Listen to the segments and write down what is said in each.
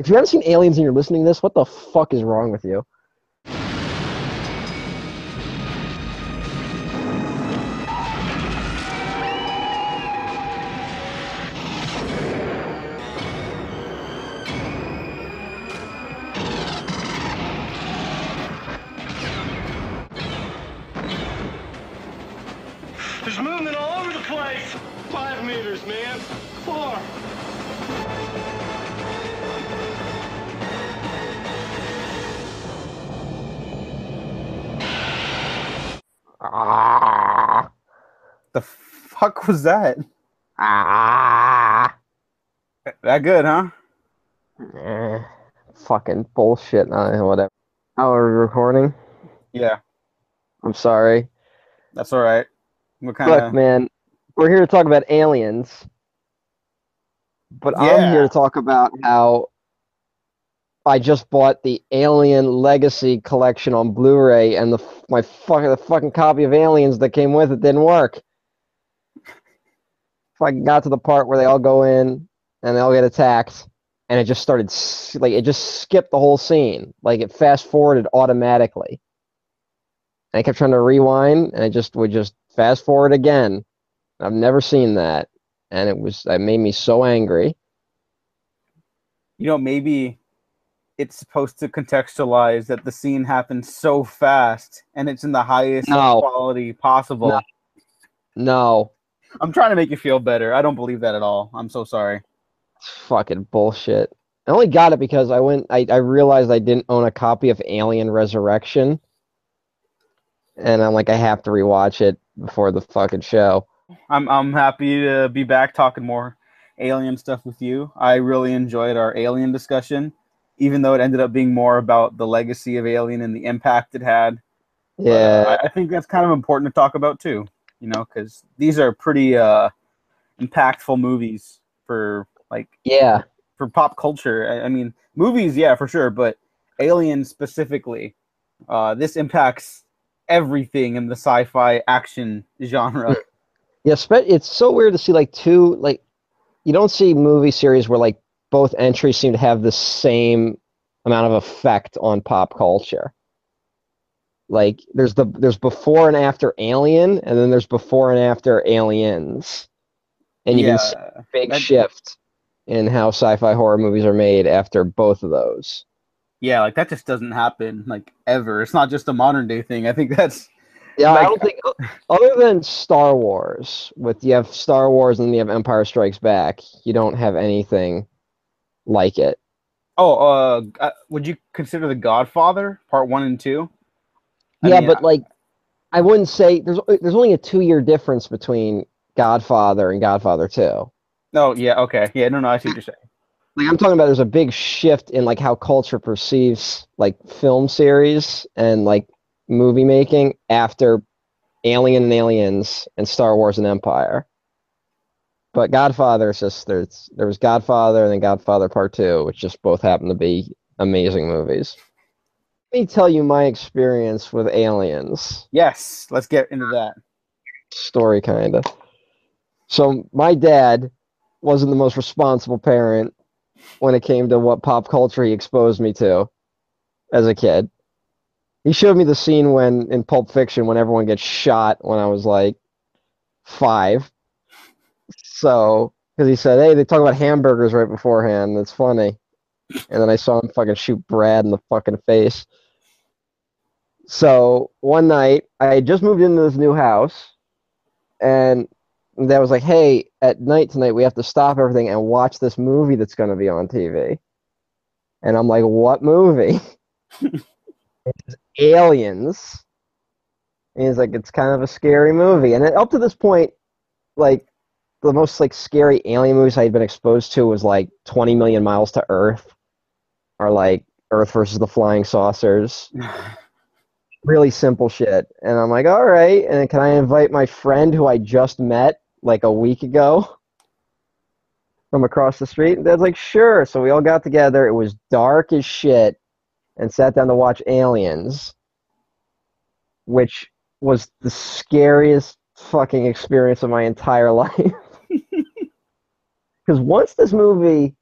If you haven't seen Aliens and you're listening to this, what the fuck is wrong with you? Was that? ah. That good, huh? Eh, fucking bullshit. Uh, whatever. Oh, are we recording? Yeah, I'm sorry. that's all right. What kind Look, man, we're here to talk about aliens, but I'm here to talk about how I just bought the Alien Legacy collection on Blu-ray, and the my fucking the fucking copy of Aliens that came with it didn't work. Fucking got to the part where they all go in and they all get attacked, and it just started like it just skipped the whole scene, like it fast forwarded automatically. And I kept trying to rewind, and it just would just fast forward again. I've never seen that, and it was it made me so angry. You know, maybe it's supposed to contextualize that the scene happened so fast and it's in the highest No. quality possible. No. No, I'm trying to make you feel better. I don't believe that at all. I'm so sorry. it's fucking bullshit. I only got it because I went. I, I realized I didn't own a copy of Alien Resurrection, and I'm like, I have to rewatch it before the fucking show. I'm I'm happy to be back talking more alien stuff with you. I really enjoyed our alien discussion, even though it ended up being more about the legacy of Alien and the impact it had. Uh, Yeah, I, I think that's kind of important to talk about too. You know, because these are pretty uh, impactful movies for like yeah, for pop culture. I, I mean, movies, yeah, for sure, but Alien specifically, uh, this impacts everything in the sci-fi action genre. yeah. Spe- it's so weird to see like two like you don't see movie series where like both entries seem to have the same amount of effect on pop culture. Like there's the there's before and after Alien, and then there's before and after Aliens, and you yeah, can see a big shift in how sci-fi horror movies are made after both of those. yeah, like that just doesn't happen like ever. It's not just a modern day thing. I think that's Yeah, I don't think other than Star Wars, with you have Star Wars and then you have Empire Strikes Back, you don't have anything like it. oh, uh, uh, would you consider The Godfather Part One and Two? I yeah, mean, but like, I wouldn't say there's uh, there's only a two year difference between Godfather and Godfather Two. Oh yeah, okay, yeah, no, no, I see what you're saying. Like I'm talking about, there's a big shift in like how culture perceives like film series and like movie making after Alien and Aliens and Star Wars and Empire. But Godfather is just there's there was Godfather and then Godfather Part Two, which just both happen to be amazing movies. Let me tell you my experience with Aliens. Yes, let's get into that. story kind of. So my dad wasn't the most responsible parent when it came to what pop culture he exposed me to as a kid. He showed me the scene when in Pulp Fiction when everyone gets shot when I was like 5. So, cuz he said, "Hey, they talk about hamburgers right beforehand. That's funny." And then I saw him fucking shoot Brad in the fucking face. So, one night I had just moved into this new house and that was like, hey, at night tonight we have to stop everything and watch this movie that's going to be on TV. And I'm like, what movie? Aliens. And he's like, it's kind of a scary movie. And up to this point, like the most like scary alien movies I had been exposed to was like 20 Million Miles to Earth, or like Earth versus the Flying Saucers really simple shit. And I'm like, all right. And can I invite my friend who I just met like a week ago from across the street? And Dad's like, sure. So we all got together. It was dark as shit and sat down to watch Aliens, which was the scariest fucking experience of my entire life. Because once this movie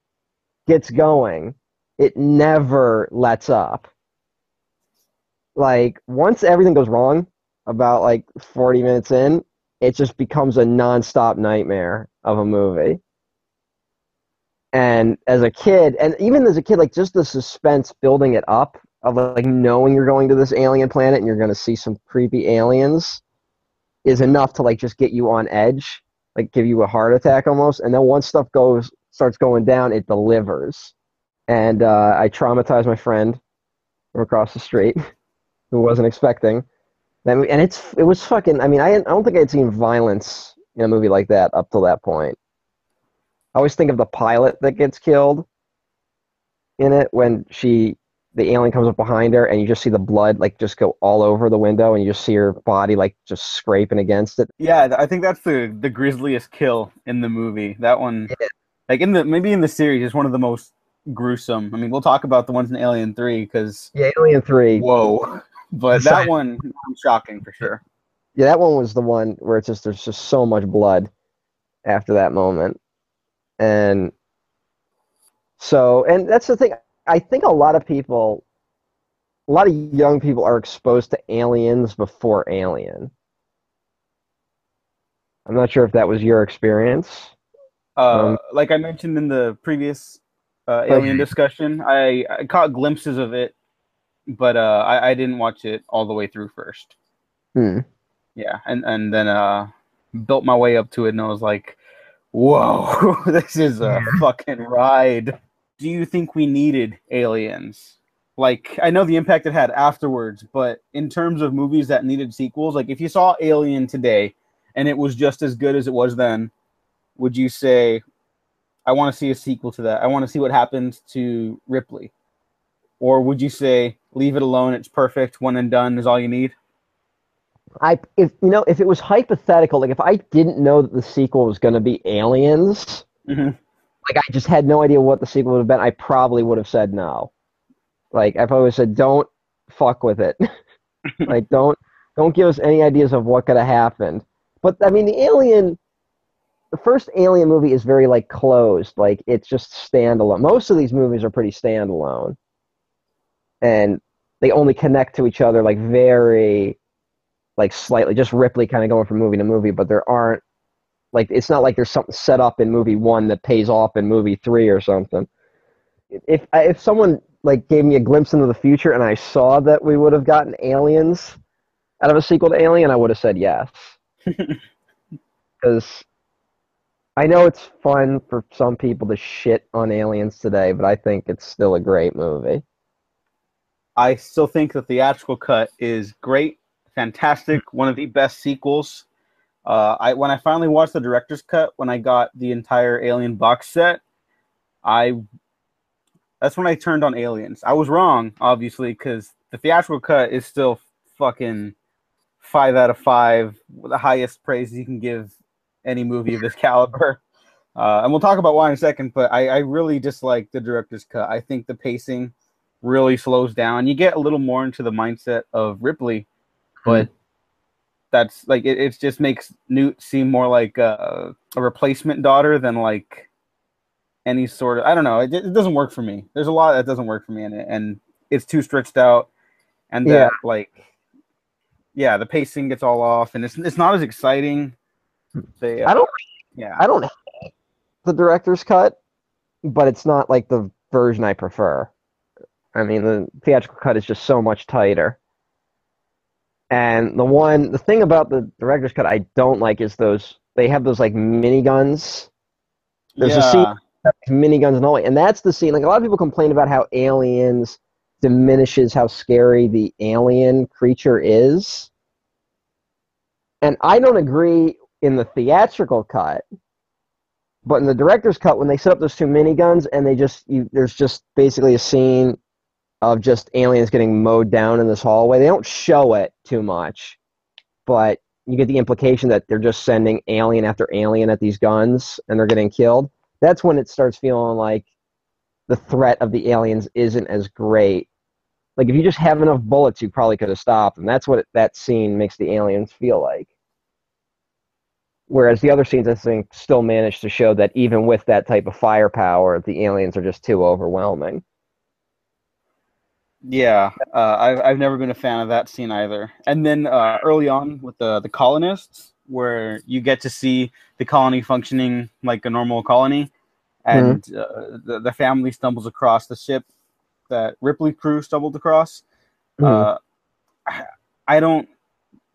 gets going, it never lets up. Like once everything goes wrong, about like 40 minutes in, it just becomes a nonstop nightmare of a movie. And as a kid, and even as a kid, like just the suspense building it up of like knowing you're going to this alien planet and you're going to see some creepy aliens is enough to like just get you on edge, like give you a heart attack almost. And then once stuff goes starts going down, it delivers. And uh, I traumatized my friend from across the street who wasn't expecting. And it's it was fucking. I mean, I I don't think I'd seen violence in a movie like that up till that point. I always think of the pilot that gets killed in it when she the alien comes up behind her and you just see the blood like just go all over the window and you just see her body like just scraping against it. Yeah, I think that's the the grisliest kill in the movie. That one, yeah. like in the maybe in the series, is one of the most gruesome. I mean, we'll talk about the ones in Alien Three because yeah, Alien Three. Whoa, but that one shocking for sure. Yeah, that one was the one where it's just there's just so much blood after that moment, and so and that's the thing. I think a lot of people, a lot of young people are exposed to aliens before Alien. I'm not sure if that was your experience. Uh, um, like I mentioned in the previous uh, Alien discussion, I, I caught glimpses of it, but uh, I, I didn't watch it all the way through first. Hmm. Yeah, and and then uh, built my way up to it, and I was like, "Whoa, this is a fucking ride." do you think we needed aliens? Like, I know the impact it had afterwards, but in terms of movies that needed sequels, like if you saw Alien today and it was just as good as it was then, would you say, I want to see a sequel to that? I want to see what happens to Ripley? Or would you say, leave it alone, it's perfect, one and done is all you need? I if you know if it was hypothetical, like if I didn't know that the sequel was going to be Aliens, mm-hmm like I just had no idea what the sequel would have been, I probably would have said no. Like I probably said, don't fuck with it. like don't don't give us any ideas of what could have happened. But I mean, the Alien, the first Alien movie is very like closed. Like it's just standalone. Most of these movies are pretty standalone, and they only connect to each other like very, like slightly. Just Ripley kind of going from movie to movie, but there aren't like it's not like there's something set up in movie one that pays off in movie three or something. If if someone like gave me a glimpse into the future and I saw that we would have gotten aliens out of a sequel to Alien, I would have said yes. Because I know it's fun for some people to shit on aliens today, but I think it's still a great movie. I still think the theatrical cut is great, fantastic, one of the best sequels uh, I when I finally watched the director's cut, when I got the entire Alien box set, I that's when I turned on Aliens. I was wrong, obviously, because the theatrical cut is still fucking five out of five, the highest praise you can give any movie of this caliber. Uh, and we'll talk about why in a second, but I, I really dislike the director's cut. I think the pacing really slows down. You get a little more into the mindset of Ripley, but that's like it, it just makes Newt seem more like a, a replacement daughter than like any sort of I don't know. It, it, doesn't work for me. There's a lot that doesn't work for me in it, and it's too stretched out, and that yeah. like yeah, the pacing gets all off, and it's it's not as exciting. They, uh, I don't yeah I don't the director's cut, but it's not like the version I prefer. I mean, the theatrical cut is just so much tighter. And the one, the thing about the director's cut I don't like is those they have those like miniguns. There's yeah. a scene miniguns and all, and that's the scene. Like a lot of people complain about how Aliens diminishes how scary the alien creature is, and I don't agree in the theatrical cut. But in the director's cut, when they set up those two miniguns and they just you, there's just basically a scene of just aliens getting mowed down in this hallway. They don't show it too much, but you get the implication that they're just sending alien after alien at these guns and they're getting killed. That's when it starts feeling like the threat of the aliens isn't as great. Like if you just have enough bullets, you probably could have stopped them. That's what it, that scene makes the aliens feel like. Whereas the other scenes, I think, still manage to show that even with that type of firepower, the aliens are just too overwhelming. Yeah, uh, I've I've never been a fan of that scene either. And then uh, early on with the the colonists, where you get to see the colony functioning like a normal colony, and uh, the the family stumbles across the ship that Ripley crew stumbled across. Uh, I, I don't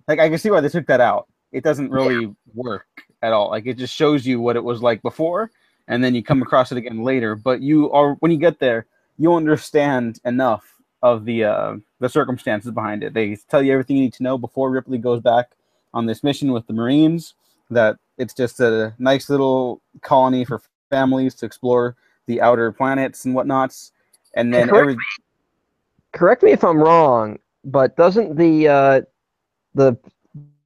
like. I can see why they took that out. It doesn't really work at all. Like it just shows you what it was like before, and then you come across it again later. But you are when you get there, you understand enough of the uh, the circumstances behind it. They tell you everything you need to know before Ripley goes back on this mission with the Marines. That it's just a nice little colony for families to explore the outer planets and whatnots. And then Correct every Correct me if I'm wrong, but doesn't the uh, the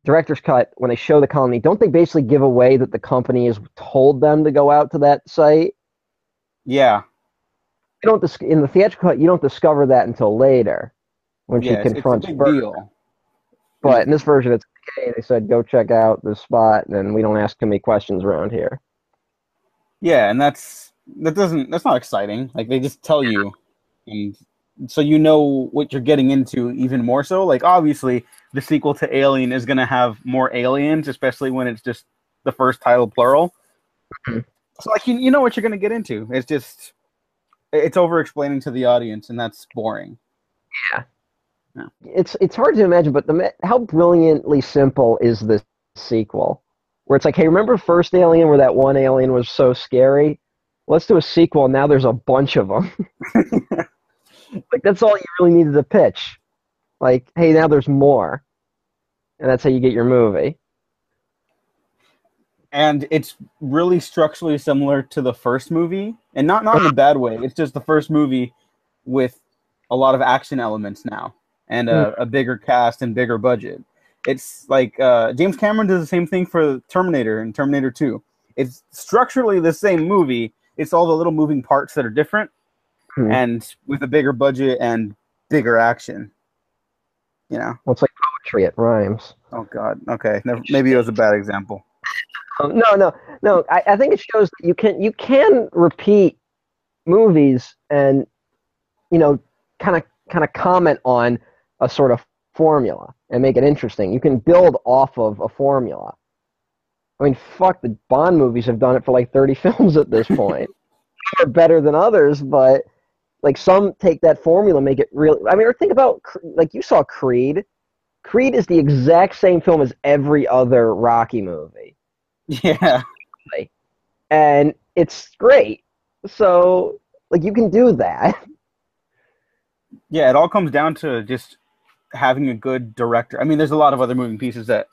director's cut when they show the colony, don't they basically give away that the company has told them to go out to that site? yeah, You don't dis- in the theatrical cut, you don't discover that until later when yeah, she it's, it's confronts big Bert. deal. But in this version, it's okay. They said go check out this spot, and we don't ask too many questions around here. Yeah, and that's that doesn't that's not exciting. Like they just tell you, and so you know what you're getting into even more so. Like obviously, the sequel to Alien is gonna have more aliens, especially when it's just the first title plural. Mhm. So like you you know what you're gonna get into. It's just it's over explaining to the audience, and that's boring. Yeah. It's it's hard to imagine, but the how brilliantly simple is this sequel? Where it's like, hey, remember first Alien, where that one alien was so scary? Let's do a sequel. and Now there's a bunch of them. like that's all you really needed to pitch. Like, hey, now there's more, and that's how you get your movie. And it's really structurally similar to the first movie and not not in a bad way it's just the first movie with a lot of action elements now and a, a bigger cast and bigger budget. It's like uh, james cameron does the same thing for terminator and terminator 2 it's structurally the same movie it's all the little moving parts that are different Hmm. and with a bigger budget and bigger action. You know? Well, it's like poetry. It rhymes. oh god. Okay. Never, maybe it was a bad example Um, no, no, no. I, I think it shows that you can you can repeat movies and you know kind of kind of comment on a sort of formula and make it interesting. You can build off of a formula. I mean, fuck, the Bond movies have done it for like 30 films at this point. Are better than others, but like some take that formula, make it real. I mean, or think about like you saw Creed. Creed is the exact same film as every other Rocky movie yeah and it's great. So like you can do that. Yeah, it all comes down to just having a good director. I mean, there's a lot of other moving pieces that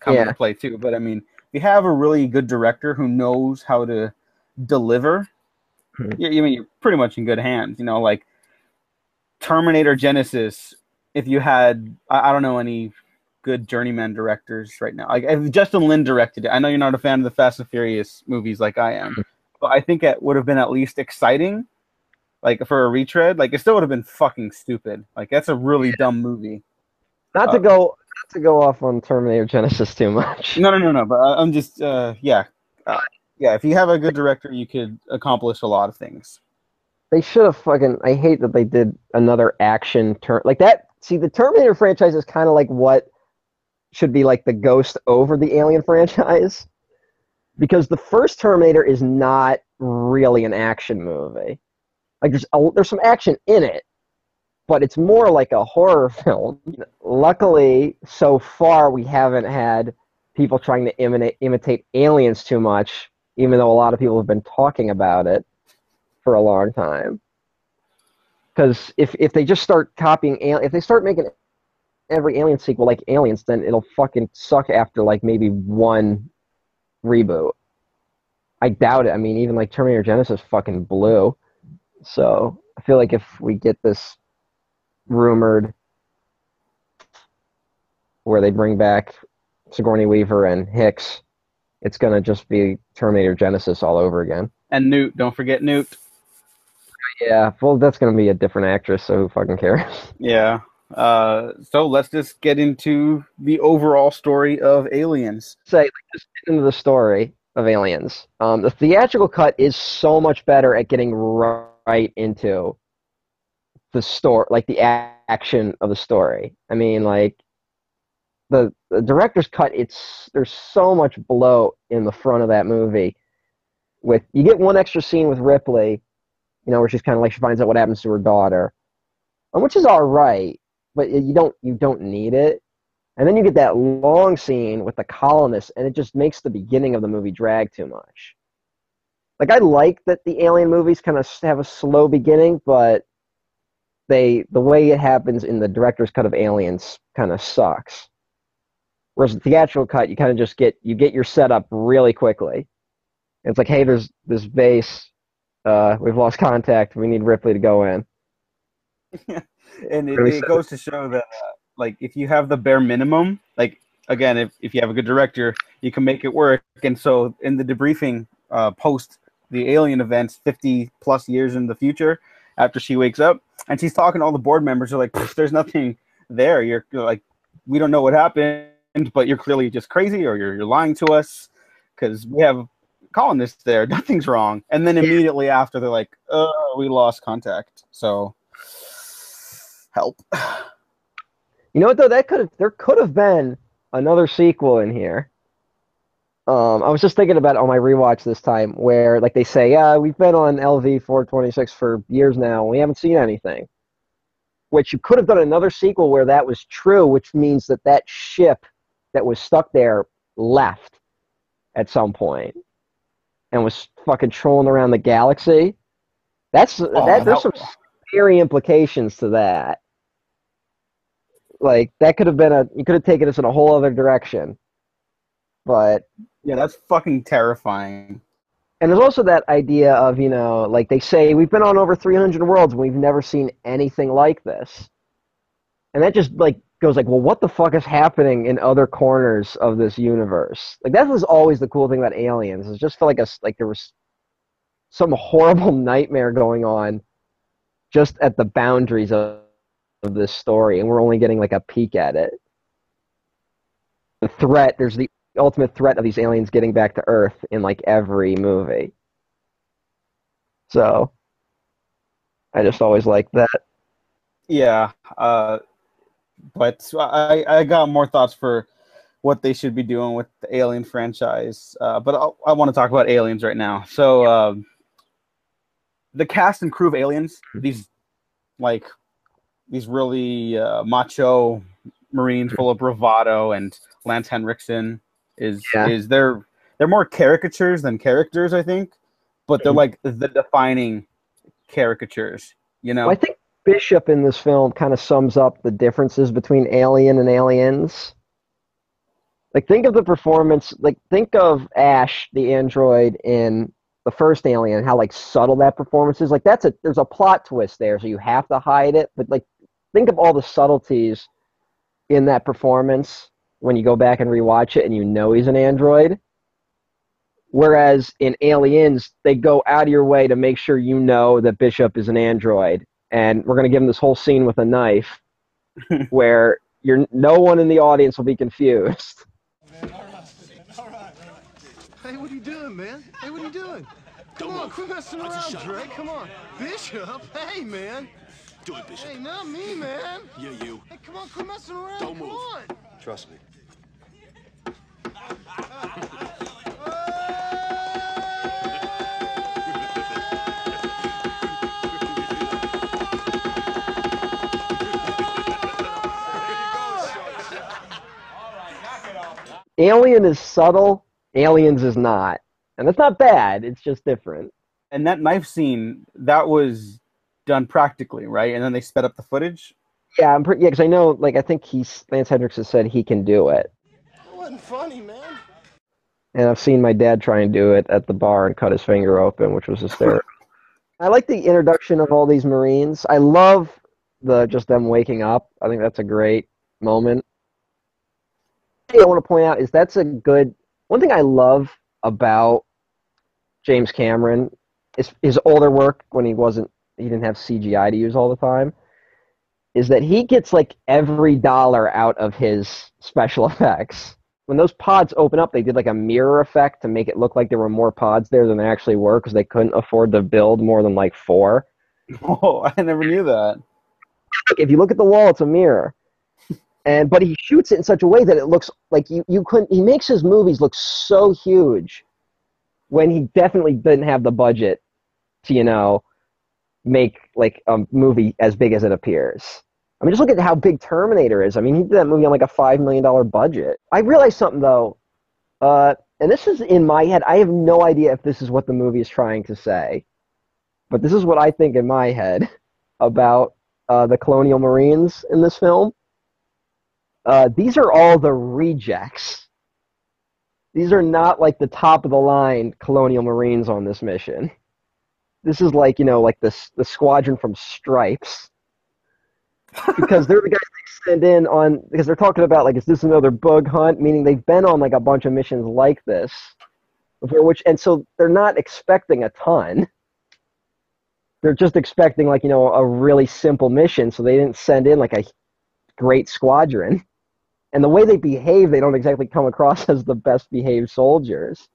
come Yeah. into play too, but I mean, if you have a really good director who knows how to deliver, Mhm. you, you mean you're pretty much in good hands. You know, like Terminator Genisys. If you had, I, I don't know any good journeyman directors right now. Like Justin Lin directed it. I know you're not a fan of the Fast and Furious movies like I am, but I think it would have been at least exciting like for a retread, like it still would have been fucking stupid. Like that's a really dumb movie. Not Uh, to go not to go off on Terminator Genisys too much. No, no, no, no. But I- I'm just, uh, yeah, uh, yeah. If you have a good director, you could accomplish a lot of things. They should have fucking I hate that they did another action turn like that. See, the Terminator franchise is kind of like what should be like the Ghost over the Alien franchise. Because the first Terminator is not really an action movie. Like there's a, there's some action in it, but it's more like a horror film. Luckily, so far we haven't had people trying to imitate imitate aliens too much, even though a lot of people have been talking about it for a long time. Because if if they just start copying, if they start making every alien sequel like aliens, then it'll fucking suck after like maybe one reboot. I doubt it. I mean, even like Terminator Genisys fucking blew. So I feel like if we get this rumored where they bring back Sigourney Weaver and Hicks, it's gonna just be Terminator Genisys all over again. And Newt, don't forget Newt. Yeah, well, that's gonna be a different actress, so who fucking cares? Yeah. Uh, so let's just get into the overall story of Aliens. Say, just into the story of Aliens. Um, the theatrical cut is so much better at getting right into the story, like the action of the story. I mean, like the, the director's cut. It's there's so much bloat in the front of that movie. With you get one extra scene with Ripley, you know, where she's kind of like she finds out what happens to her daughter, which is all right, but you don't you don't need it. And then you get that long scene with the colonists, and it just makes the beginning of the movie drag too much. Like I like that the alien movies kind of have a slow beginning, but they the way it happens in the director's cut of Aliens kind of sucks. Whereas the theatrical cut, you kind of just get you get your setup really quickly. It's like, hey, there's this base. Uh, we've lost contact. We need Ripley to go in. and it, it goes to show that, uh, like, if you have the bare minimum, like, again, if, if you have a good director, you can make it work. And so, in the debriefing uh, post the alien events 50 plus years in the future after she wakes up and she's talking to all the board members are like there's nothing there. You're, you're, like we don't know what happened but you're clearly just crazy or you're, you're lying to us because we have colonists there. Nothing's wrong. And then immediately after they're like oh we lost contact. So help you know what though that could have there could have been another sequel in here um, I was just thinking about on my rewatch this time where like they say, yeah, we've been on LV 426 for years now. And We haven't seen anything. Which you could have done another sequel where that was true, which means that that ship that was stuck there left at some point and was fucking trolling around the galaxy. That's oh, that. There's some scary implications to that. Like that could have been a. You could have taken us in a whole other direction. But yeah, that's fucking terrifying. And there's also that idea of, you know, like they say, we've been on over 300 worlds and we've never seen anything like this. And that just, like, goes like, well, what the fuck is happening in other corners of this universe? Like, that was always the cool thing about aliens. It just felt like, a, like there was some horrible nightmare going on just at the boundaries of, of this story. And we're only getting, like, a peek at it. The threat, there's the ultimate threat of these aliens getting back to Earth in like every movie. So I just always like that. Yeah, uh, but I I got more thoughts for what they should be doing with the Alien franchise. Uh, but I'll, i want to talk about Aliens right now. So um, the cast and crew of Aliens, these like these really uh, macho Marines full of bravado and Lance Henriksen is yeah. is they're they're more caricatures than characters, I think, but they're mm-hmm. like the defining caricatures. You know, well, I think Bishop in this film kind of sums up the differences between Alien and Aliens. Like, think of the performance. Like, think of Ash, the android in the first Alien, how like subtle that performance is. Like, that's a there's a plot twist there, so you have to hide it. But like, think of all the subtleties in that performance when you go back and rewatch it and you know he's an android. Whereas in Aliens, they go out of your way to make sure you know that Bishop is an android. And we're going to give him this whole scene with a knife where you're, no one in the audience will be confused. Hey, what are you doing, man? Hey, what are you doing? Come on, quit messing around, Drake. Come on. Bishop, hey, man. Do it, Bishop. Hey, not me, man. Yeah, you. Hey, come on, quit messing around. Don't come move. on. Trust me. Alien is subtle, Aliens is not. And that's not bad, it's just different. And that knife scene, that was done practically, right? And then they sped up the footage? Yeah, I'm pretty. Yeah, because I know, like, I think he's Lance Henriksen has said he can do it. That wasn't funny, man. And I've seen my dad try and do it at the bar and cut his finger open, which was hysterical. I like the introduction of all these Marines. I love the just them waking up. I think that's a great moment. I want to point out is that's a good one thing I love about James Cameron is his older work when he wasn't he didn't have CGI to use all the time is that he gets like every dollar out of his special effects. When those pods open up, they did like a mirror effect to make it look like there were more pods there than there actually were because they couldn't afford to build more than like four. Oh, I never knew that. if you look at the wall, it's a mirror. And but he shoots it in such a way that it looks like you, you couldn't. He makes his movies look so huge when he definitely didn't have the budget to you know make like a movie as big as it appears. I mean, just look at how big Terminator is. I mean, he did that movie on like a five million dollar budget. I realized something though, uh, and this is in my head. I have no idea if this is what the movie is trying to say, but this is what I think in my head about uh, the Colonial Marines in this film. Uh, these are all the rejects. These are not like the top of the line Colonial Marines on this mission. This is like you know like this the squadron from Stripes. Because they're the guys they send in on because they're talking about like is this another bug hunt? Meaning they've been on like a bunch of missions like this before which and so they're not expecting a ton. They're just expecting like you know a really simple mission so they didn't send in like a great squadron. And the way they behave they don't exactly come across as the best behaved soldiers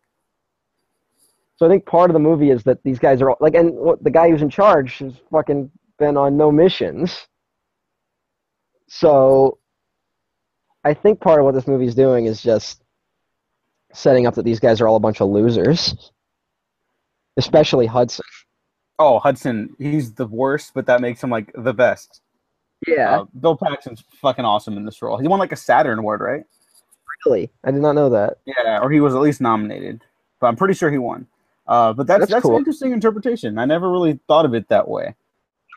so i think part of the movie is that these guys are all, like and what, the guy who's in charge has fucking been on no missions so I think part of what this movie's doing is just setting up that these guys are all a bunch of losers. Especially Hudson. Oh, Hudson, he's the worst, but that makes him like the best. Yeah. Uh, Bill Paxton's fucking awesome in this role. He won like a Saturn Award, right? really? I did not know that. Yeah, or he was at least nominated, but I'm pretty sure he won. Uh, but that's That's that's, cool. an interesting interpretation. I never really thought of it that way.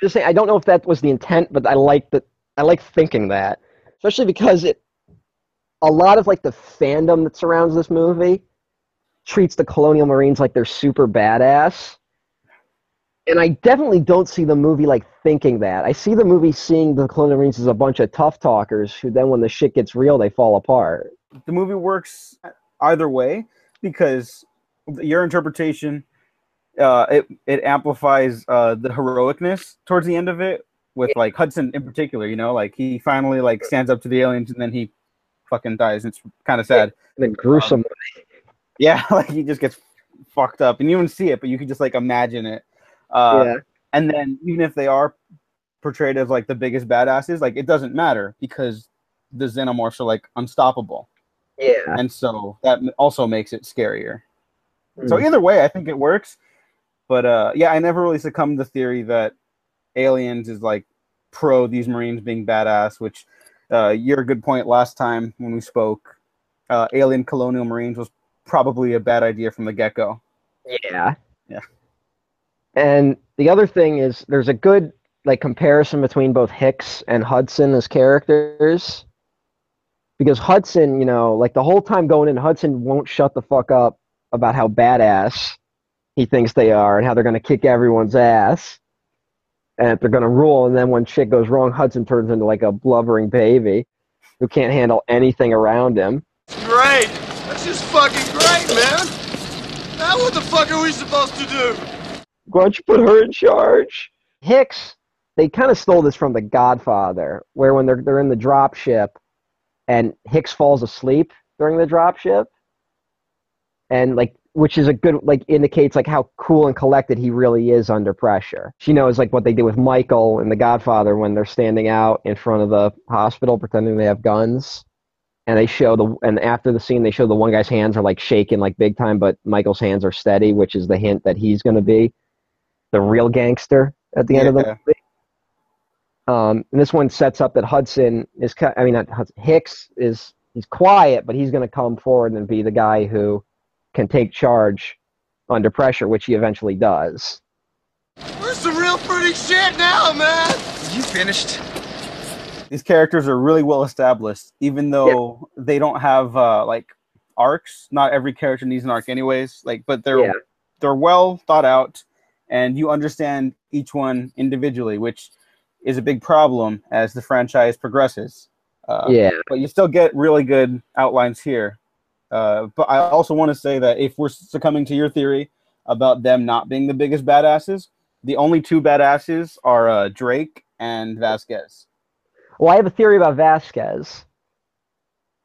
just saying I don't know if that was the intent, but I like that I like thinking that. Especially because it a lot of like the fandom that surrounds this movie treats the Colonial Marines like they're super badass. And I definitely don't see the movie like thinking that. I see the movie seeing the Colonial Marines as a bunch of tough talkers who then when the shit gets real they fall apart. The movie works either way because your interpretation uh, it it amplifies uh, the heroicness towards the end of it with like Hudson in particular. You know, like he finally like stands up to the aliens and then he fucking dies. It's kind of sad. And then gruesome Yeah, like he just gets fucked up, and you don't see it, but you can just like imagine it. Uh, yeah. And then even if they are portrayed as like the biggest badasses, like it doesn't matter because the xenomorphs are like unstoppable, Yeah. and so that also makes it scarier. So Mm. either way, I think it works. But uh, yeah, I never really succumbed to the theory that aliens is like pro these Marines being badass, which uh, your good point last time when we spoke. Uh, alien colonial Marines was probably a bad idea from the get go. Yeah. Yeah. And the other thing is there's a good like comparison between both Hicks and Hudson as characters. Because Hudson, you know, like the whole time going in, Hudson won't shut the fuck up about how badass he thinks they are and how they're gonna kick everyone's ass. And they're gonna rule, and then when shit goes wrong, Hudson turns into like a blubbering baby who can't handle anything around him. Great! That's just fucking great, man! Now what the fuck are we supposed to do? Why don't you put her in charge? Hicks, they kind of stole this from The Godfather, where when they're they're in the drop ship, and Hicks falls asleep during the drop ship, and like which is a good like indicates like how cool and collected he really is under pressure. She knows like what they did with Michael and The Godfather when they're standing out in front of the hospital pretending they have guns. And they show the and after the scene they show the one guy's hands are like shaking like big time, but Michael's hands are steady, which is the hint that he's gonna be the real gangster at the end of the movie. Um, and this one sets up that Hudson is, I mean, not Hudson, Hicks is he's quiet, but he's going to come forward and be the guy who can take charge under pressure, which he eventually does. We're some real pretty shit now, man! You finished? These characters are really well established, even though they don't have uh, like arcs. Not every character needs an arc, anyways. Like, but they're Yeah. they're well thought out, and you understand each one individually, which is a big problem as the franchise progresses. Uh, yeah, but you still get really good outlines here. Uh, but I also want to say that if we're succumbing to your theory about them not being the biggest badasses, the only two badasses are uh, Drake and Vasquez. well, I have a theory about Vasquez.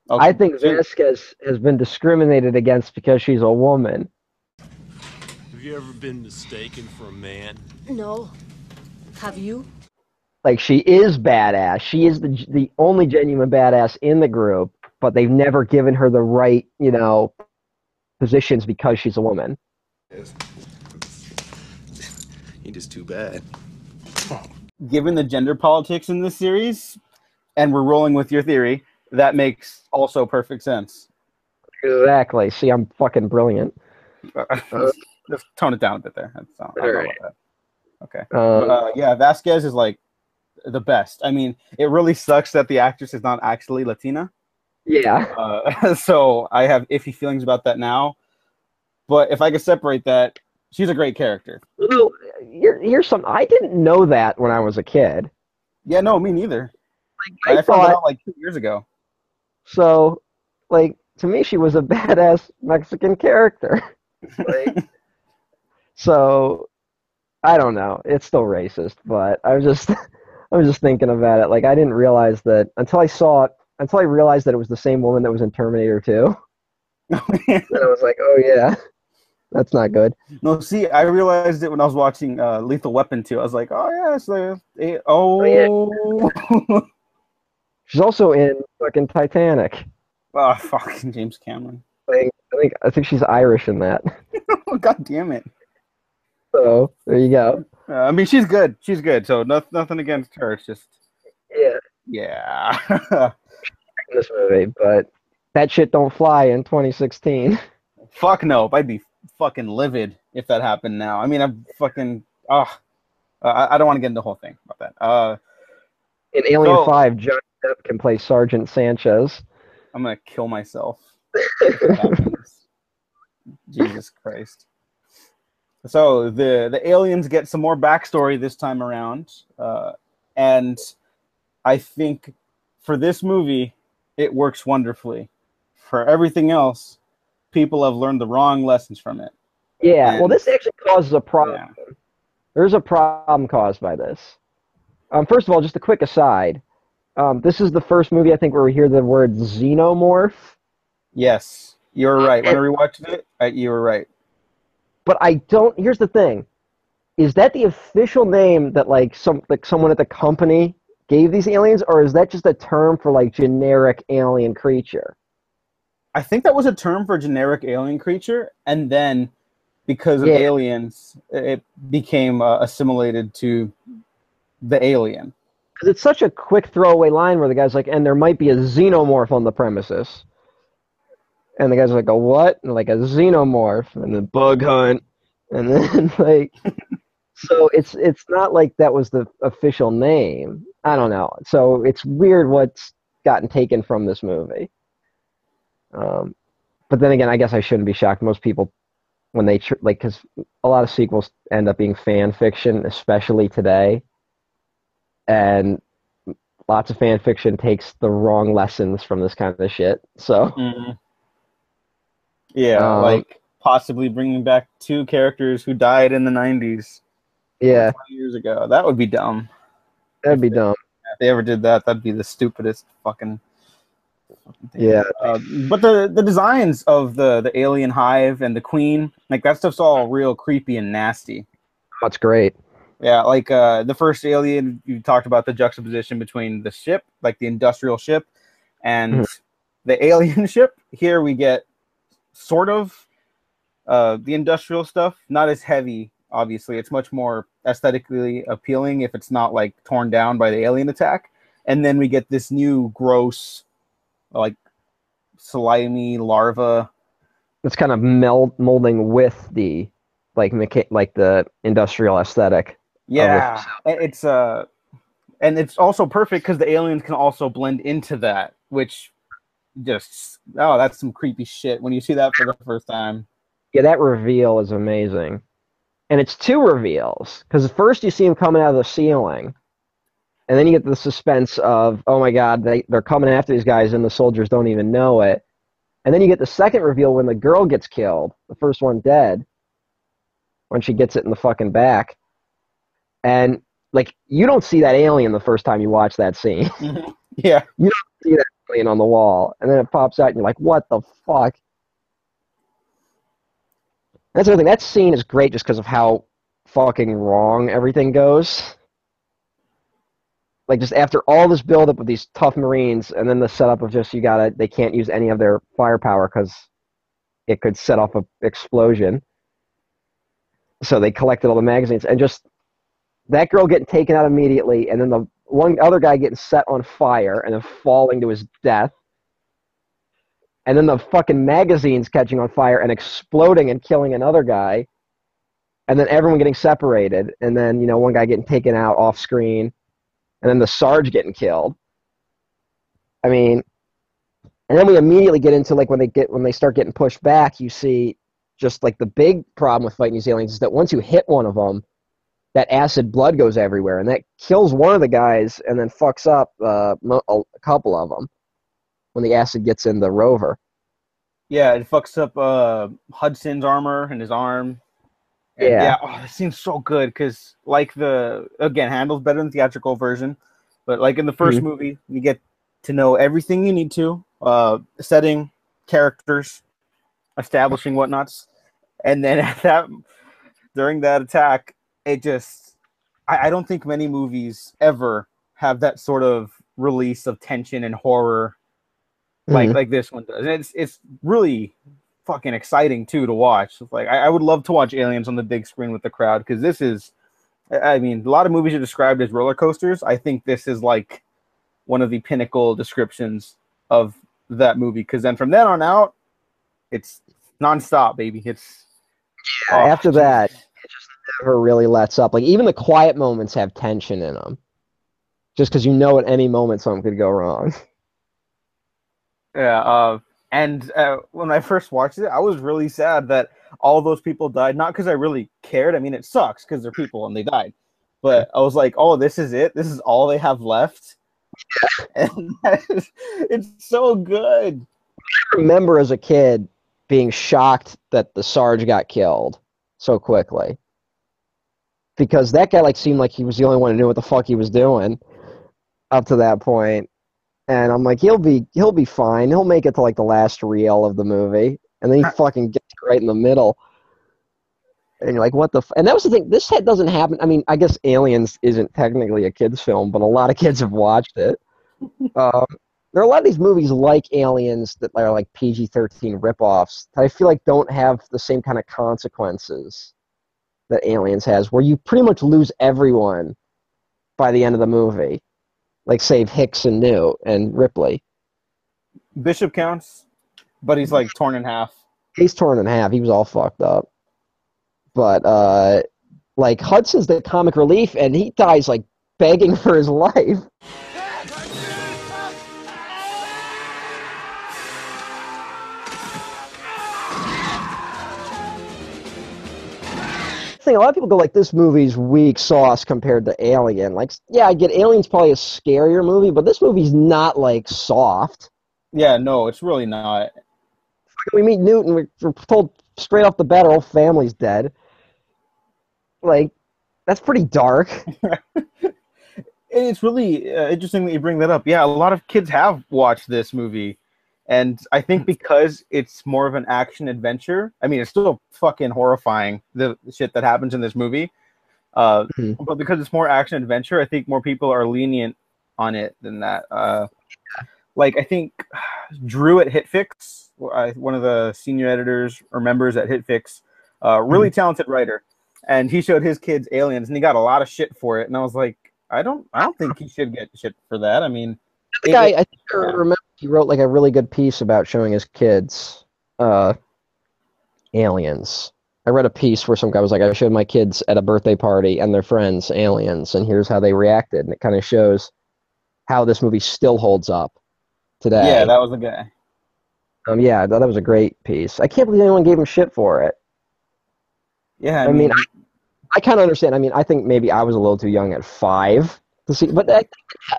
Okay. I think Vasquez has been discriminated against because she's a woman. Have you ever been mistaken for a man? No. Have you? like she is badass. She is the the only genuine badass in the group, but they've never given her the right, you know, positions because she's a woman. He just too bad. Given the gender politics in this series, and we're rolling with your theory, that makes also perfect sense. Exactly. See, I'm fucking brilliant. Just tone it down a bit there. That's, I don't know Alright. about that. Okay. Um, uh, yeah, Vasquez is like the best. I mean, it really sucks that the actress is not actually Latina. Yeah. Uh, so I have iffy feelings about that now. But if I could separate that, she's a great character. Well, here, here's some. I didn't know that when I was a kid. Yeah, no, me neither. I, I, thought that out like two years ago. so. Like to me, she was a badass Mexican character. Like, so I don't know. It's still racist, but I was just I was just thinking about it. Like I didn't realize that until I saw it. Until I realized that it was the same woman that was in Terminator 2. Then I was like, oh yeah, that's not good. no, see, I realized it when I was watching uh, Lethal Weapon 2. I was like, oh, yeah, it's like, eh, oh. yeah. She's also in fucking Titanic. oh, fucking James Cameron. I think I think, I think she's Irish in that. God damn it. So there you go. Uh, I mean, she's good. She's good. So no, nothing against her. It's just, Yeah, this movie, but that shit don't fly in 2016. Fuck no. I'd be fucking livid if that happened now. I mean, I'm fucking. Oh, I, I don't want to get into the whole thing about that. Uh, In Alien So- 5, Johnny Depp can play Sergeant Sanchez. I'm gonna kill myself. if that happens. Jesus Christ. So the the aliens get some more backstory this time around, uh, and I think for this movie it works wonderfully. For everything else, people have learned the wrong lessons from it. Yeah, well, this actually causes a problem. Yeah. There's a problem caused by this. Um, first of all, just a quick aside. Um, this is the first movie I think where we hear the word xenomorph, Yes, you were right. When I rewatched it, uh, you were right. but I don't. Here's the thing: is that the official name that like some like someone at the company gave these aliens, or is that just a term for like generic alien creature? I think that was a term for generic alien creature, and then because of Yeah. aliens, it became uh, assimilated to the alien. Because it's such a quick throwaway line where the guy's like, and there might be a xenomorph on the premises. And the guy's like, a what? And like a xenomorph, and then bug hunt, and then like, so it's it's not like that was the official name. I don't know. So it's weird what's gotten taken from this movie. Um, but then again, I guess I shouldn't be shocked. Most people, when they tr- like, because a lot of sequels end up being fan fiction, especially today and lots of fan fiction takes the wrong lessons from this kind of shit. So Yeah, Um, like possibly bringing back two characters who died in the '90s, yeah, 20 years ago. That would be dumb. That'd be dumb. If they ever did that, that'd be the stupidest fucking. Yeah, Uh, but the the designs of the the alien hive and the queen, like that stuff's all real creepy and nasty. that's great. Yeah, like uh, the first Alien, you talked about the juxtaposition between the ship, like the industrial ship, and Mhm. the alien ship. Here we get sort of uh, the industrial stuff, not as heavy. Obviously, it's much more aesthetically appealing if it's not like torn down by the alien attack. And then we get this new gross, like slimy larva. It's kind of meld molding with the like mecha- like the industrial aesthetic. Yeah, it's uh, and it's also perfect because the aliens can also blend into that, which just oh, that's some creepy shit when you see that for the first time. Yeah, that reveal is amazing, and it's two reveals because first you see him coming out of the ceiling, and then you get the suspense of oh my god they they're coming after these guys and the soldiers don't even know it, and then you get the second reveal when the girl gets killed, the first one dead, when she gets it in the fucking back, and like you don't see that alien the first time you watch that scene. Mm-hmm. Yeah, You don't see that alien on the wall, and then it pops out, and you're like, "What the fuck?" That's the thing. That scene is great just because of how fucking wrong everything goes. like just after all this buildup of these tough Marines, and then the setup of just you gotta they can't use any of their firepower because it could set off a explosion. So they collected all the magazines and just that girl getting taken out immediately, and then the one other guy getting set on fire and then falling to his death. And then the fucking magazines catching on fire and exploding and killing another guy. And then everyone getting separated. And then, you know, one guy getting taken out off screen. And then the Sarge getting killed. I mean, and then we immediately get into like when they get when they start getting pushed back, you see just like the big problem with fighting these aliens is that once you hit one of them, that acid blood goes everywhere, and that kills one of the guys, and then fucks up uh, a couple of them when the acid gets in the rover. Yeah, it fucks up uh, Hudson's armor and his arm. And Yeah. yeah. Oh, it seems so good because, like the again, handles better than the theatrical version, but like in the 1st Mhm. movie, you get to know everything you need to, uh, setting, characters, establishing whatnots, and then at that during that attack, it just I, I don't think many movies ever have that sort of release of tension and horror like Mhm. like this one does. And it's it's really fucking exciting too to watch. Like I, I would love to watch Aliens on the big screen with the crowd because this is, I I mean, a lot of movies are described as roller coasters. I think this is like one of the pinnacle descriptions of that movie because then from then on out, it's nonstop, baby. It's Yeah, oh, after geez. that, it just never really lets up. Like even the quiet moments have tension in them, just because you know at any moment something could go wrong. Yeah, uh, and uh, when I first watched it, I was really sad that all those people died. Not because I really cared. I mean, it sucks because they're people and they died. But I was like, oh, this is it. This is all they have left. And is- it's so good. I remember as a kid being shocked that the Sarge got killed so quickly. Because that guy like seemed like he was the only one who knew what the fuck he was doing up to that point. And I'm like, he'll be he'll be fine. He'll make it to like the last reel of the movie. And then he fucking gets right in the middle. And you're like, what the? F-? And that was the thing. This doesn't happen. I mean, I guess Aliens isn't technically a kids' film, but a lot of kids have watched it. um, there are a lot of these movies like Aliens that are like PG-13 ripoffs that I feel like don't have the same kind of consequences that Aliens has, where you pretty much lose everyone by the end of the movie, like save Hicks and Newt and Ripley. Bishop counts, but he's like torn in half. He's torn in half. He was all fucked up. But uh, like Hudson's the comic relief, and he dies like begging for his life. Thing. A lot of people go like, "This movie's weak sauce compared to Alien." Like, yeah, I get Alien's probably a scarier movie, but this movie's not like soft. Yeah, no, it's really not. We meet Newton. We're, we're told straight off the bat, our whole family's dead. Like, that's pretty dark. And it's really uh, interesting that you bring that up. Yeah, a lot of kids have watched this movie, and I think because it's more of an action adventure. I mean, it's still fucking horrifying the shit that happens in this movie, uh, Mhm. but because it's more action adventure, I think more people are lenient on it than that. Uh, like I think Drew at HitFix, one of the senior editors or members at HitFix, uh, really talented writer, and he showed his kids Aliens, and he got a lot of shit for it, and I was like. I don't. I don't think he should get shit for that. I mean, The guy, it- I think I remember he wrote like a really good piece about showing his kids uh, aliens. I read a piece where some guy was like, I showed my kids at a birthday party and their friends aliens, and here's how they reacted. And it kind of shows how this movie still holds up today. yeah, that was the guy. um, yeah, I thought that was a great piece. I can't believe anyone gave him shit for it. Yeah, I, I mean, mean, I kind of understand. I mean, I think maybe I was a little too young at five to see, but I,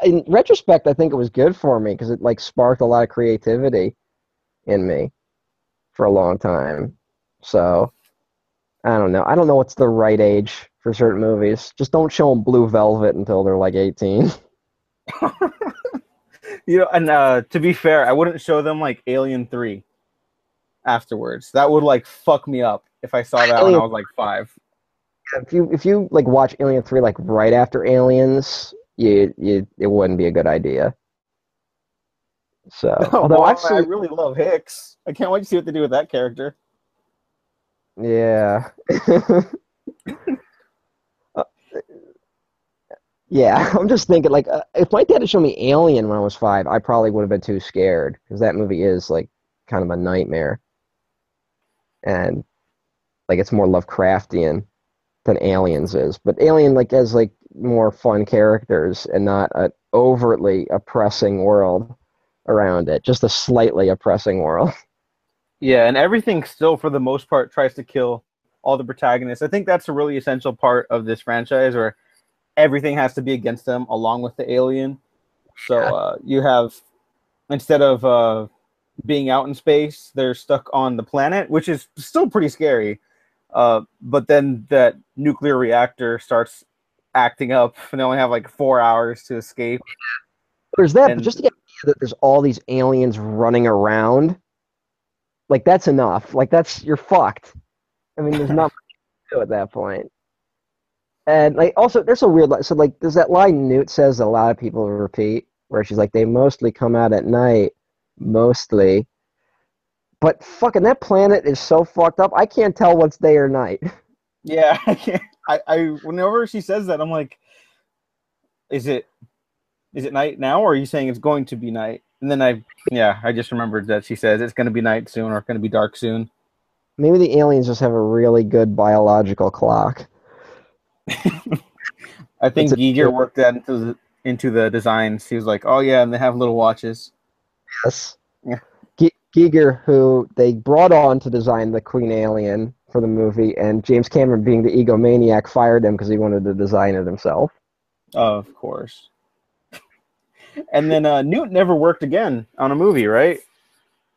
in retrospect, I think it was good for me because it like sparked a lot of creativity in me for a long time. So I don't know. I don't know what's the right age for certain movies. Just don't show them Blue Velvet until they're like eighteen. you know, and uh, to be fair, I wouldn't show them like Alien Three afterwards. That would like fuck me up if I saw that when I was like five. If you if you like watch Alien three like right after Aliens, you, you it wouldn't be a good idea. So, Oh, although well, I've I really love Hicks. I can't wait to see what they do with that character. yeah, Uh, yeah. I'm just thinking, like, uh, if my dad had shown me Alien when I was five, I probably would have been too scared because that movie is like kind of a nightmare, and like it's more Lovecraftian than Aliens is. But Alien like has like more fun characters and not an overtly oppressing world around it, just a slightly oppressing world. Yeah, and everything still, for the most part, tries to kill all the protagonists. I think that's a really essential part of this franchise, where everything has to be against them, along with the alien. So uh, you have instead of uh, being out in space, they're stuck on the planet, which is still pretty scary. Uh, but then that nuclear reactor starts acting up, and they only have like four hours to escape. There's that, And- but just to get the idea that there's all these aliens running around, like that's enough. Like that's you're fucked. I mean, there's not much to do at that point. And like also, there's a weird. So like, there's that line Newt says a lot of people repeat, where she's like, "They mostly come out at night, mostly." But fucking that planet is so fucked up. I can't tell what's day or night. Yeah, I can't. I, I whenever she says that, I'm like, is it is it night now, or are you saying it's going to be night? And then I, yeah, I just remembered that she says it's going to be night soon, or it's going to be dark soon. Maybe the aliens just have a really good biological clock. I think a- Giger worked that into the into the designs. He was like, oh yeah, and they have little watches. Yes. Giger, who they brought on to design the Queen Alien for the movie, and James Cameron, being the egomaniac, fired him because he wanted to design it himself. of course. and then uh, Newt never worked again on a movie, right?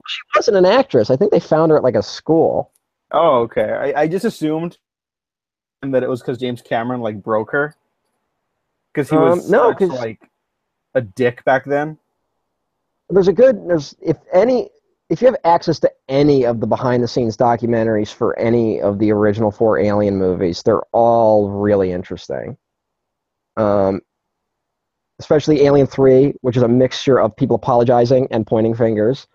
She wasn't an actress. I think they found her at like a school. Oh, okay. I, I just assumed that it was because James Cameron like broke her because he was Um, no, such, like a dick back then. There's a good. There's if any. If you have access to any of the behind the scenes documentaries for any of the original four Alien movies, they're all really interesting. Um, especially Alien 3, which is a mixture of people apologizing and pointing fingers,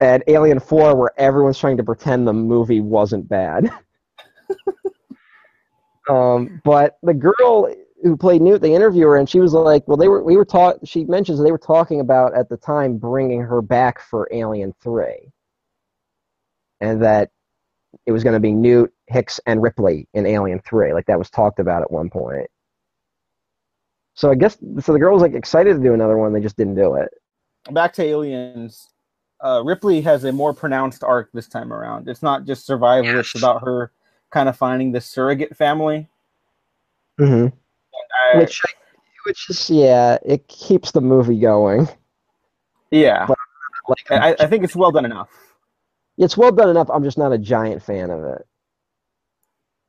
and Alien 4, where everyone's trying to pretend the movie wasn't bad. um, but the girl who played Newt, they interview her, and she was like, "Well, they were we were taught." She mentions they were talking about at the time bringing her back for Alien 3, and that it was going to be Newt, Hicks, and Ripley in Alien 3. Like that was talked about at one point. So I guess so. The girl was like excited to do another one. They just didn't do it. Back to Aliens. Uh, Ripley has a more pronounced arc this time around. It's not just survival; it's about her kind of finding the surrogate family. Mm-hmm. Which, which is yeah, it keeps the movie going. yeah, Like I, I think it's well done enough. it's well done enough. I'm just not a giant fan of it.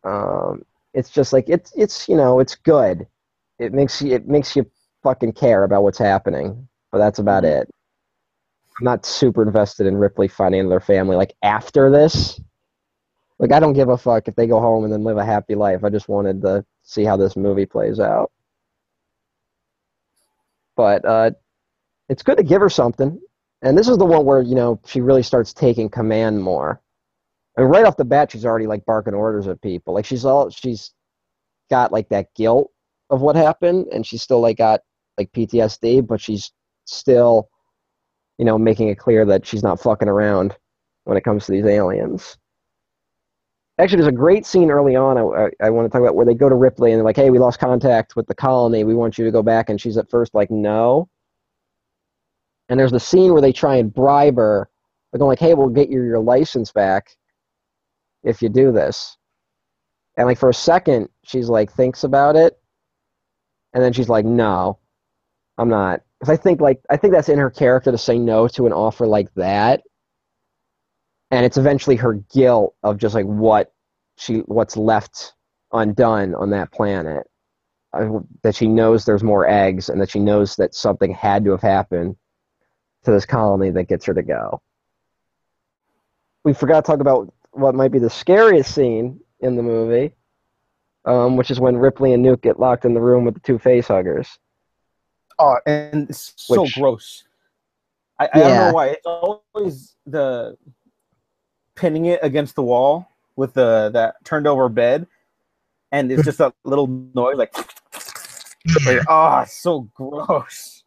Um, it's just like it's it's you know it's good. It makes you it makes you fucking care about what's happening, but that's about it. I'm not super invested in Ripley finding their family like after this. Like I don't give a fuck if they go home and then live a happy life. I just wanted to see how this movie plays out. But uh, it's good to give her something. And this is the one where, you know, she really starts taking command more. I mean, right off the bat, she's already like barking orders at people. Like she's all she's got like that guilt of what happened, and she's still like got like PTSD, but she's still, you know, making it clear that she's not fucking around when it comes to these aliens. Actually, there's a great scene early on I, I, I want to talk about where they go to Ripley and they're like, "Hey, we lost contact with the colony. We want you to go back." And she's at first like, "No." And there's the scene where they try and bribe her. They're going like, "Hey, we'll get you your license back if you do this." And like for a second, she's like thinks about it, and then she's like, "No, I'm not." Because I think like I think that's in her character to say no to an offer like that, and it's eventually her guilt of just like what she what's left undone on that planet. Uh, that she knows there's more eggs, and that she knows that something had to have happened to this colony that gets her to go. We forgot to talk about what might be the scariest scene in the movie, um, which is when Ripley and Newt get locked in the room with the two face huggers. Oh, and it's so Which- gross. I, I don't know why. It's always the pinning it against the wall with the that turned over bed, and it's just that little noise like. like, oh, ah, it's so gross.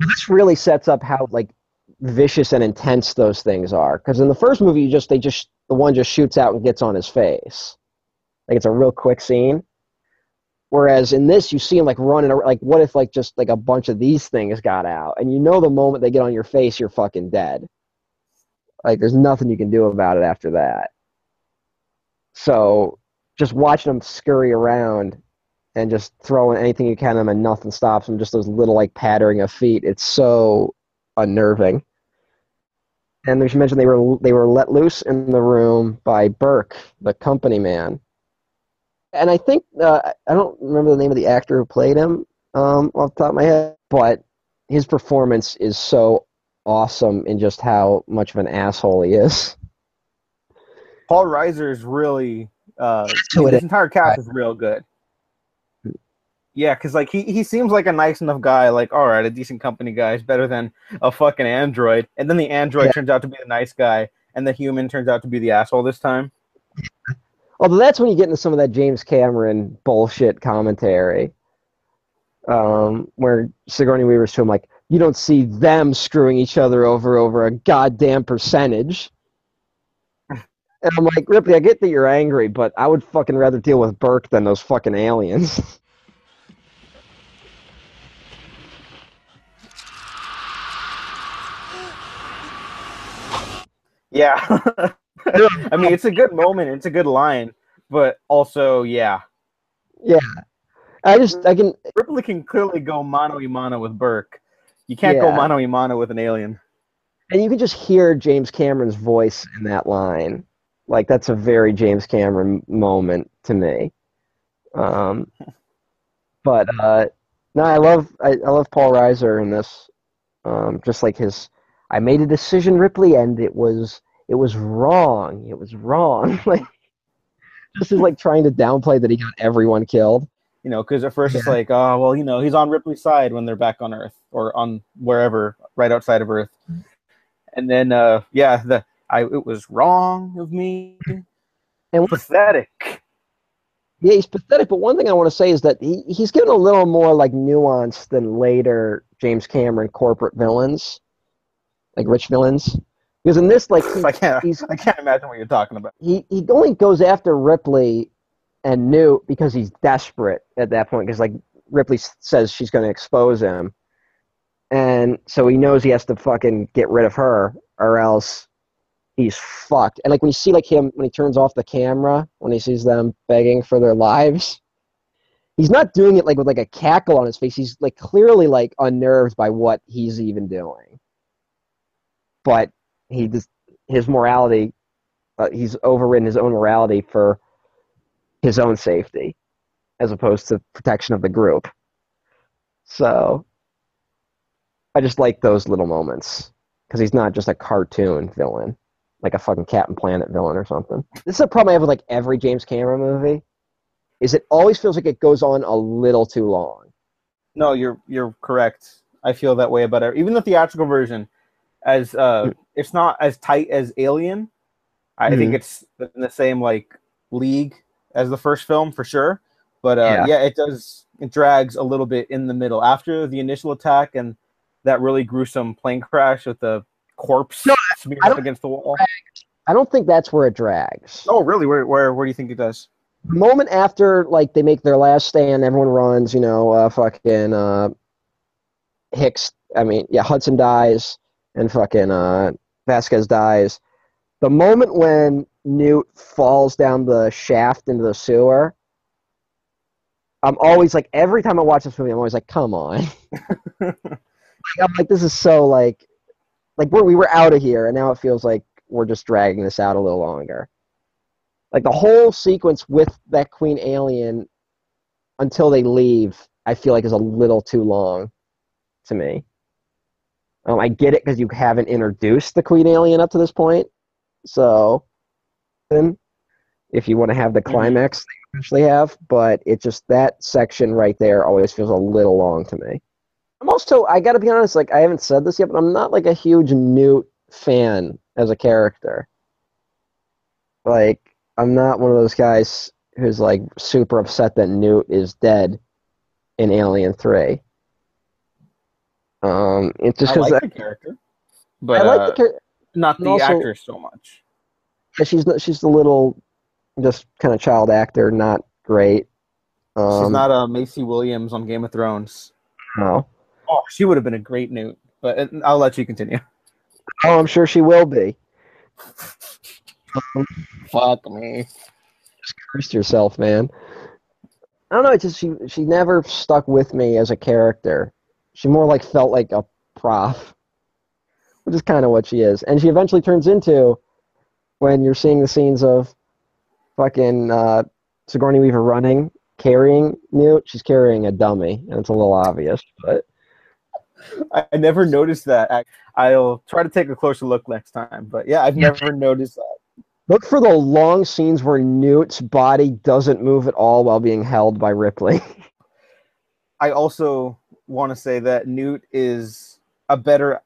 this really sets up how like vicious and intense those things are. Because in the first movie, you just they just the one just shoots out and gets on his face, like it's a real quick scene. Whereas in this, you see him like running. ar- Like, what if like just like a bunch of these things got out, and you know the moment they get on your face, you're fucking dead. Like, there's nothing you can do about it after that. So, just watching them scurry around and just throwing anything you can at them and nothing stops them, just those little like pattering of feet. It's so unnerving. And as you mentioned, they were they were let loose in the room by Burke, the company man. And I think uh, I don't remember the name of the actor who played him um, off the top of my head, but his performance is so awesome in just how much of an asshole he is. Paul Reiser is really. Uh, this entire cast is real good. Yeah, because like he, he seems like a nice enough guy. Like, all right, a decent company guy is better than a fucking android. And then the android Yeah. turns out to be the nice guy, and the human turns out to be the asshole this time. Although that's when you get into some of that James Cameron bullshit commentary, um, where Sigourney Weaver's to him like, "You don't see them screwing each other over over a goddamn percentage." And I'm like, Ripley, I get that you're angry, but I would fucking rather deal with Burke than those fucking aliens. Yeah. I mean, it's a good moment. It's a good line, but also, yeah, Yeah. I just, I can, Ripley can clearly go mano a mano with Burke. You can't go Yeah. mano a mano with an alien. and you can just hear James Cameron's voice in that line. Like that's a very James Cameron moment to me. Um, but uh, no, I love I, I love Paul Reiser in this. Um, just like his, I made a decision, Ripley, and it was it was wrong. It was wrong. like just is like trying to downplay that he got everyone killed. You know, because at first it's like, oh, well, you know, he's on Ripley's side when they're back on Earth or on wherever, right outside of Earth. And then, uh, yeah, the I it was wrong of me. And Pathetic. Yeah, he's pathetic. But one thing I want to say is that he, he's given a little more like nuance than later James Cameron corporate villains, like rich villains. Because in this, like he, I can't. he's I can't imagine what you're talking about. he he only goes after Ripley and Newt because he's desperate at that point. Because like Ripley says she's going to expose him, and so he knows he has to fucking get rid of her, or else he's fucked. And like when you see like him when he turns off the camera when he sees them begging for their lives, he's not doing it like with like a cackle on his face. He's like clearly like unnerved by what he's even doing. But he just his morality uh, he's overridden his own morality for his own safety as opposed to protection of the group. So I just like those little moments because he's not just a cartoon villain, like a fucking Captain Planet villain or something. This is a problem I have with like every James Cameron movie. Is it always feels like it goes on a little too long. No, you're you're correct. I feel that way about it. Even the theatrical version, as uh, it's not as tight as Alien. I think Mhm. it's in the same like league as the first film for sure. But uh, Yeah. yeah. it does. It drags a little bit in the middle after the initial attack and that really gruesome plane crash with the corpse No, smeared up against the wall. I don't think that's where it drags. Oh, really? Where where where do you think it does? the moment after like they make their last stand, everyone runs. You know, uh, fucking uh, Hicks. I mean, yeah, Hudson dies, and fucking uh, Vasquez dies. The moment when Newt falls down the shaft into the sewer, I'm always like, every time I watch this movie, I'm always like, come on. I'm like, this is so like, like we're, we were out of here, and now it feels like we're just dragging this out a little longer. Like the whole sequence with that queen alien until they leave i feel like is a little too long to me. Um, i get it because you haven't introduced the queen alien up to this point so then if you want to have the climax that you eventually have but it just that section right there always feels a little long to me I'm also I gotta be honest, like I haven't said this yet, but I'm not like a huge Newt fan as a character. Like I'm not one of those guys who's like super upset that Newt is dead in Alien Three. Um, it's just I because like the character, but I like uh, the character. not the also- actor so much. She's she's the little, just kind of child actor, not great. Um, She's not a Maisie Williams on Game of Thrones. no. Oh, she would have been a great Newt. But uh, I'll let you continue. Oh, I'm sure she will be. Fuck me. cursed yourself, man. I don't know. It's just she she never stuck with me as a character. She more like felt like a prof, which is kind of what she is. And she eventually turns into when you're seeing the scenes of fucking uh, Sigourney Weaver running, carrying Newt. She's carrying a dummy, and it's a little obvious, but I, I never noticed that. I, I'll try to take a closer look next time. But yeah, I've never noticed that. look for the long scenes where Newt's body doesn't move at all while being held by Ripley. I also want to say that Newt is a better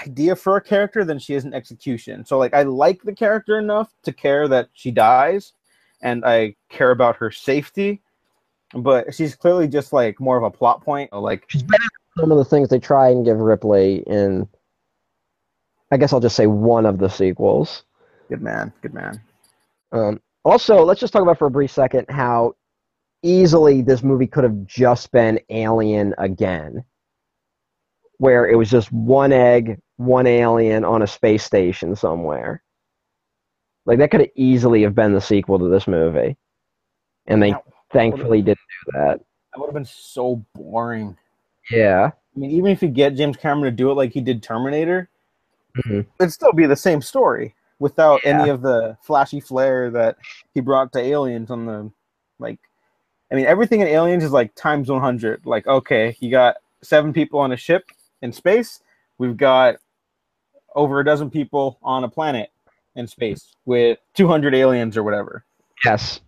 idea for a character than she is an execution. So like I like the character enough to care that she dies and I care about her safety. But she's clearly just like more of a plot point. Like some of the things they try and give Ripley in, I guess I'll just say one of the sequels. good man, good man. Um, also, let's just talk about for a brief second how easily this movie could have just been Alien again, where it was just one egg, one alien on a space station somewhere. Like that could have easily have been the sequel to this movie, and they Yeah. thankfully didn't do that. That would have been so boring. Yeah. I mean, even if you get James Cameron to do it like he did Terminator, Mhm. it'd still be the same story without Yeah. any of the flashy flair that he brought to Aliens on the like. I mean, everything in Aliens is like times 100. Like, okay, you got seven people on a ship in space. We've got over a dozen people on a planet in space with 200 aliens or whatever. Yes.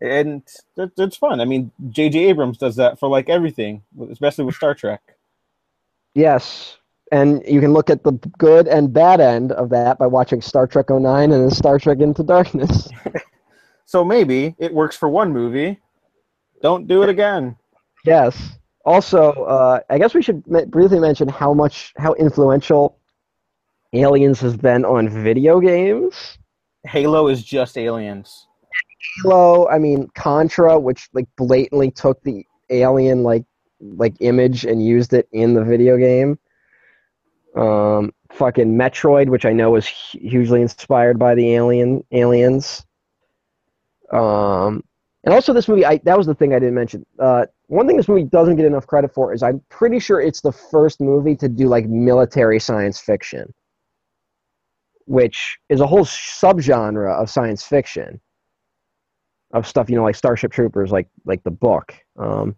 And that, that's fun. I mean, J.J. Abrams does that for like everything, especially with Star Trek. Yes. And you can look at the good and bad end of that by watching Star Trek 09 and then Star Trek Into Darkness. So maybe it works for one movie. Don't do it again. yes. Also, uh, I guess we should briefly mention how much, how influential Aliens has been on video games. Halo is just aliens. Halo, I mean Contra, which like blatantly took the alien like like image and used it in the video game. Um, fucking Metroid, which I know was hugely inspired by the alien aliens. Um, and also this movie, I that was the thing I didn't mention. Uh, one thing this movie doesn't get enough credit for is I'm pretty sure it's the first movie to do like military science fiction, which is a whole subgenre of science fiction of stuff, you know, like Starship Troopers, like like the book. Um,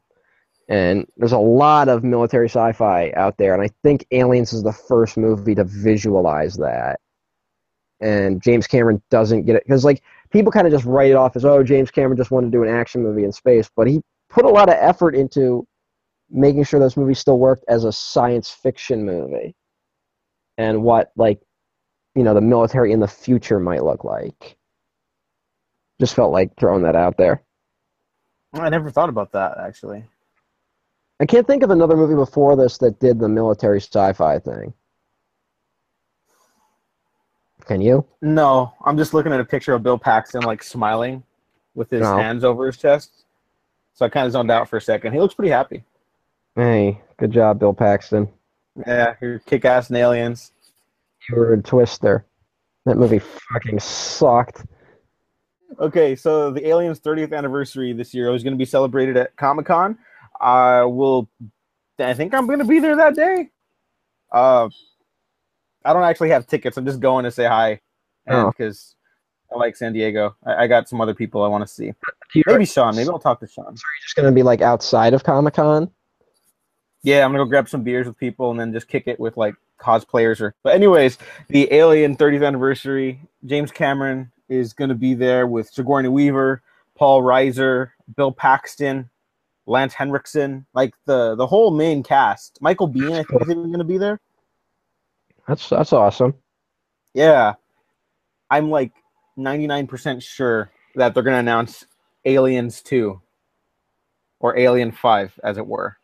and there's a lot of military sci-fi out there, and I think Aliens is the first movie to visualize that. And James Cameron doesn't get it because, like, people kind of just write it off as, "Oh, James Cameron just wanted to do an action movie in space," but he put a lot of effort into making sure this movie still worked as a science fiction movie, and what, like, you know, the military in the future might look like. Just felt like throwing that out there. I never thought about that actually. I can't think of another movie before this that did the military sci-fi thing. Can you? No, I'm just looking at a picture of Bill Paxton like smiling with his No. hands over his chest. So I kind of zoned out for a second. He looks pretty happy. Hey, good job, Bill Paxton. Yeah, you're kick ass in aliens. You were a twister. That movie fucking sucked. Okay, so the Aliens 30th anniversary this year is going to be celebrated at Comic Con. I will. I think I'm going to be there that day. Uh, I don't actually have tickets. I'm just going to say hi, Oh. because I like San Diego. I, I got some other people I want to see. You're Maybe Sean. Maybe I'll talk to Sean. So are you just gonna be like outside of Comic Con. Yeah, I'm gonna go grab some beers with people and then just kick it with like cosplayers or. But anyways, the Alien 30th anniversary. James Cameron is gonna be there with Sigourney Weaver, Paul Reiser, Bill Paxton, Lance Henriksen, like the the whole main cast. Michael Biehn, I think, is even going to be there. That's that's awesome. Yeah, I'm like 99% sure that they're going to announce Aliens 2 or Alien 5, as it were.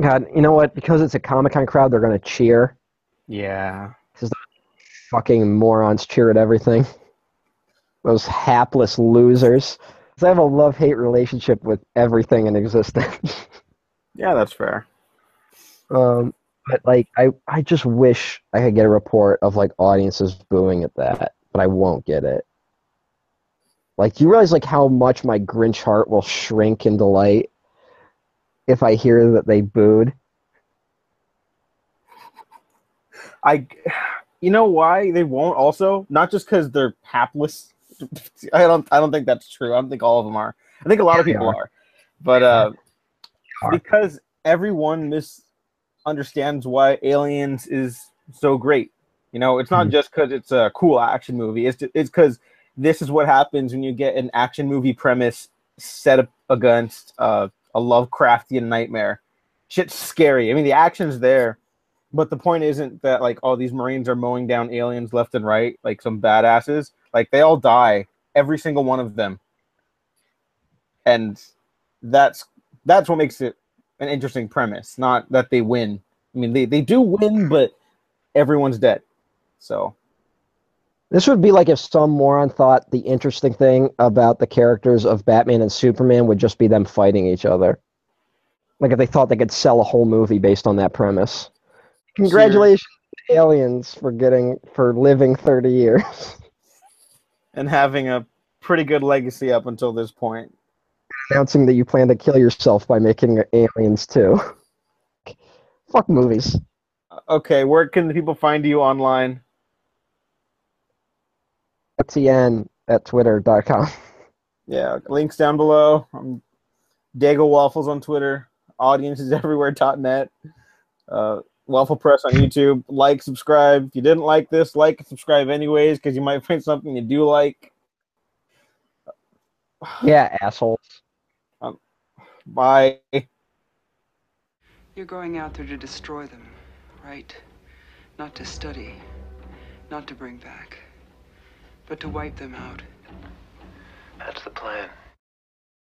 God, you know what? Because it's a Comic Con crowd, they're gonna cheer. Yeah. Fucking morons cheer at everything. Those hapless losers. 'Cause I have a love hate relationship with everything in existence. Yeah, that's fair. um, but like, I I just wish I could get a report of like audiences booing at that, but I won't get it. Like, you realize like how much my Grinch heart will shrink in delight if I hear that they booed. I, you know why they won't also? Not just because they're hapless. I don't. I don't think that's true. I don't think all of them are. I think a lot of people are. are, but uh, are. because everyone misunderstands why Aliens is so great. You know, it's not Mhm. just because it's a cool action movie. It's it's because this is what happens when you get an action movie premise set up against uh, a Lovecraftian nightmare. Shit's scary. I mean, the action's there, but the point isn't that like all these Marines are mowing down aliens left and right, like some badasses. Like they all die, every single one of them, and that's that's what makes it an interesting premise. Not that they win. I mean, they they do win, but everyone's dead. So This would be like if some moron thought the interesting thing about the characters of Batman and Superman would just be them fighting each other. Like if they thought they could sell a whole movie based on that premise. Congratulations, aliens, for getting for living thirty years. and having a pretty good legacy up until this point. Announcing that you plan to kill yourself by making aliens too. Fuck movies. Okay, where can the people find you online? TN at twitter.com. Yeah, links down below. I'm Diego Waffles on Twitter. Audiences everywhere.net. Uh, Waffle Press on YouTube. Like, subscribe. If you didn't like this, like subscribe anyways, because you might find something you do like. Yeah, assholes. Bye. You're going out there to destroy them, right? Not to study, not to bring back, but to wipe them out. That's the plan.